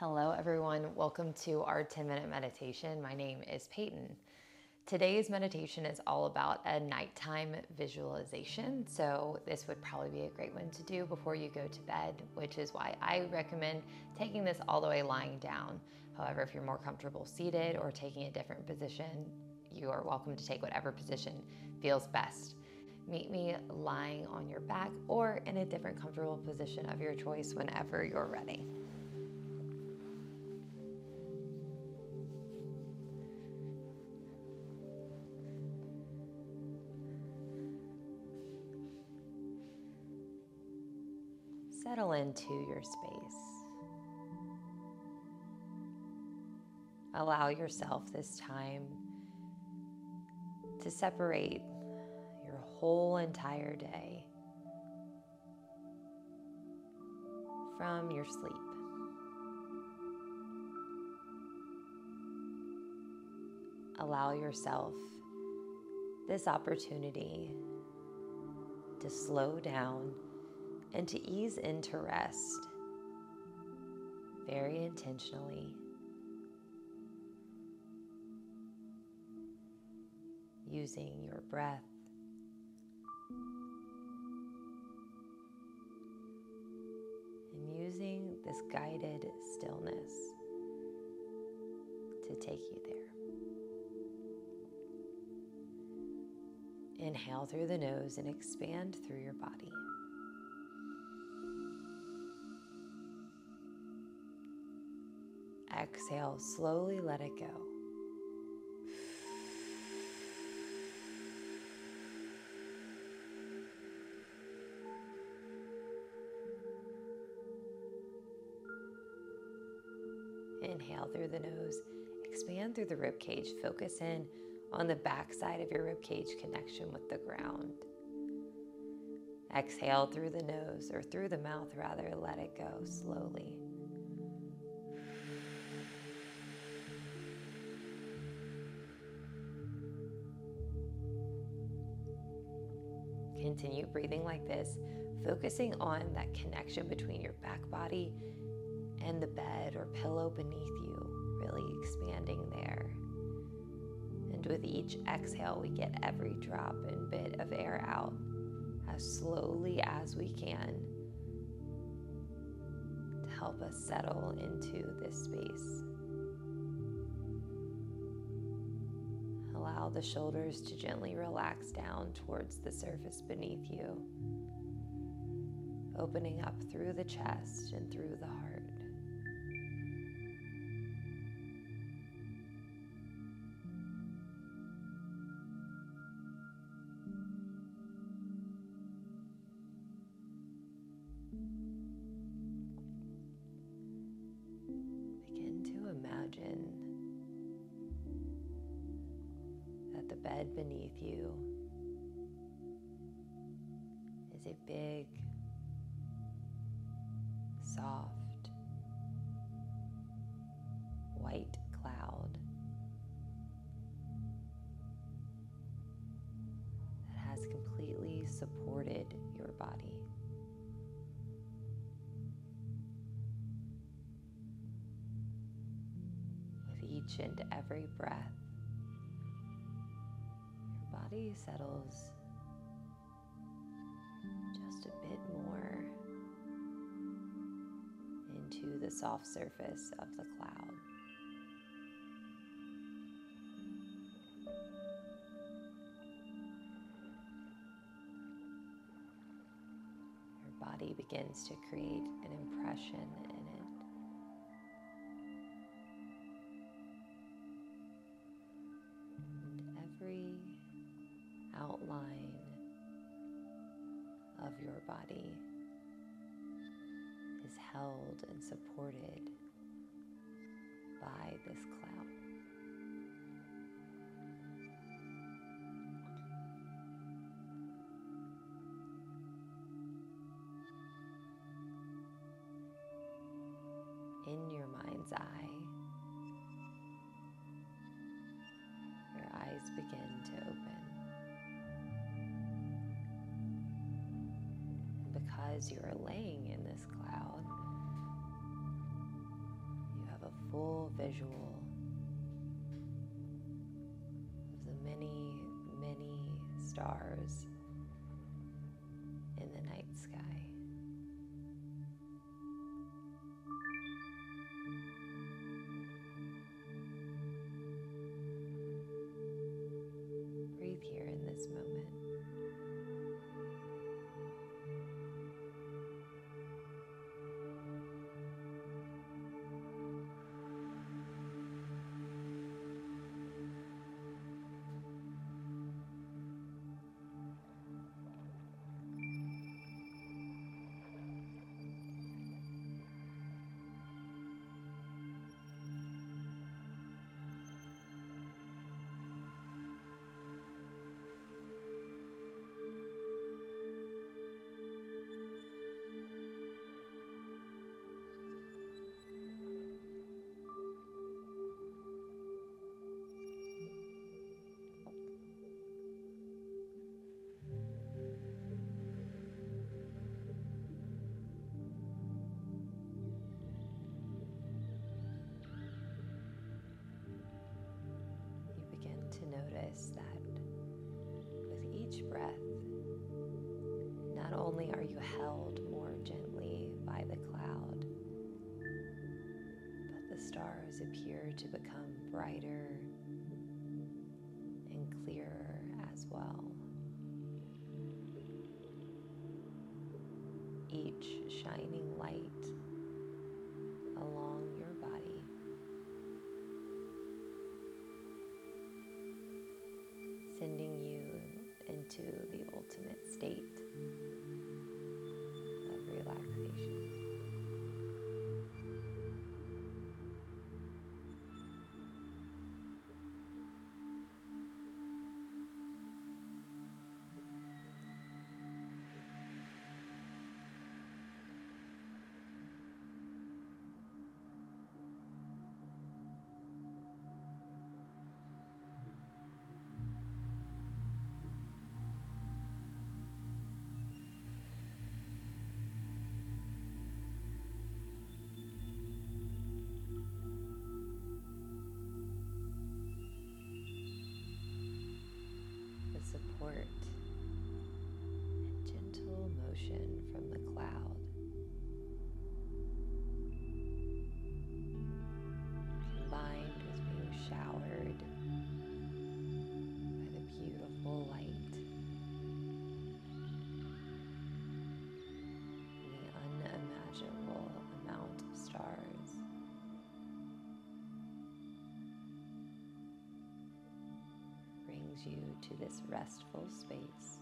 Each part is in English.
Hello, everyone. Welcome to our 10 minute meditation. My name is Peyton. Today's meditation is all about a nighttime visualization. So, this would probably be a great one to do before you go to bed, which is why I recommend taking this all the way lying down. However, if you're more comfortable seated or taking a different position, you are welcome to take whatever position feels best. Meet me lying on your back or in a different comfortable position of your choice whenever you're ready. Settle into your space. Allow yourself this time to separate your whole entire day from your sleep. Allow yourself this opportunity to slow down and to ease into rest very intentionally. Using your breath and using this guided stillness to take you there. Inhale through the nose and expand through your body. Exhale, slowly let it go. Inhale through the nose, expand through the rib cage, focus in on the back side of your rib cage connection with the ground. Exhale through the nose or through the mouth, rather, let it go slowly. Continue breathing like this, focusing on that connection between your back body and the bed or pillow beneath you, really expanding there. And with each exhale, we get every drop and bit of air out as slowly as we can to help us settle into this space. Allow the shoulders to gently relax down towards the surface beneath you, opening up through the chest and through the heart. Bed beneath you is a big, soft, white cloud that has completely supported your body. With each and every breath, body settles just a bit more into the soft surface of the cloud. Your body begins to create an impression of your body is held and supported by this cloud. In your mind's eye, your eyes begin to open. Because you are laying in this cloud, you have a full visual of the many, many stars notice that with each breath, not only are you held more gently by the cloud, but the stars appear to become brighter and clearer as well. Each shining light brings you to this restful space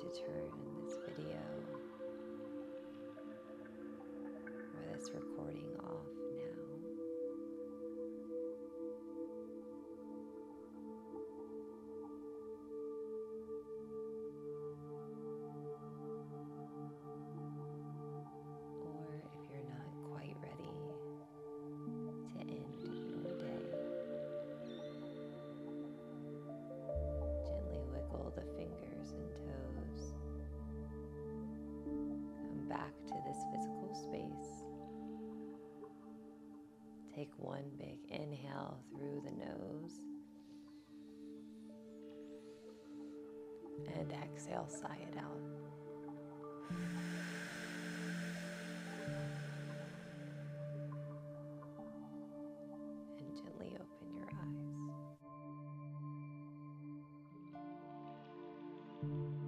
to turn back to this physical space. Take one big inhale through the nose. And exhale, sigh it out. And gently open your eyes.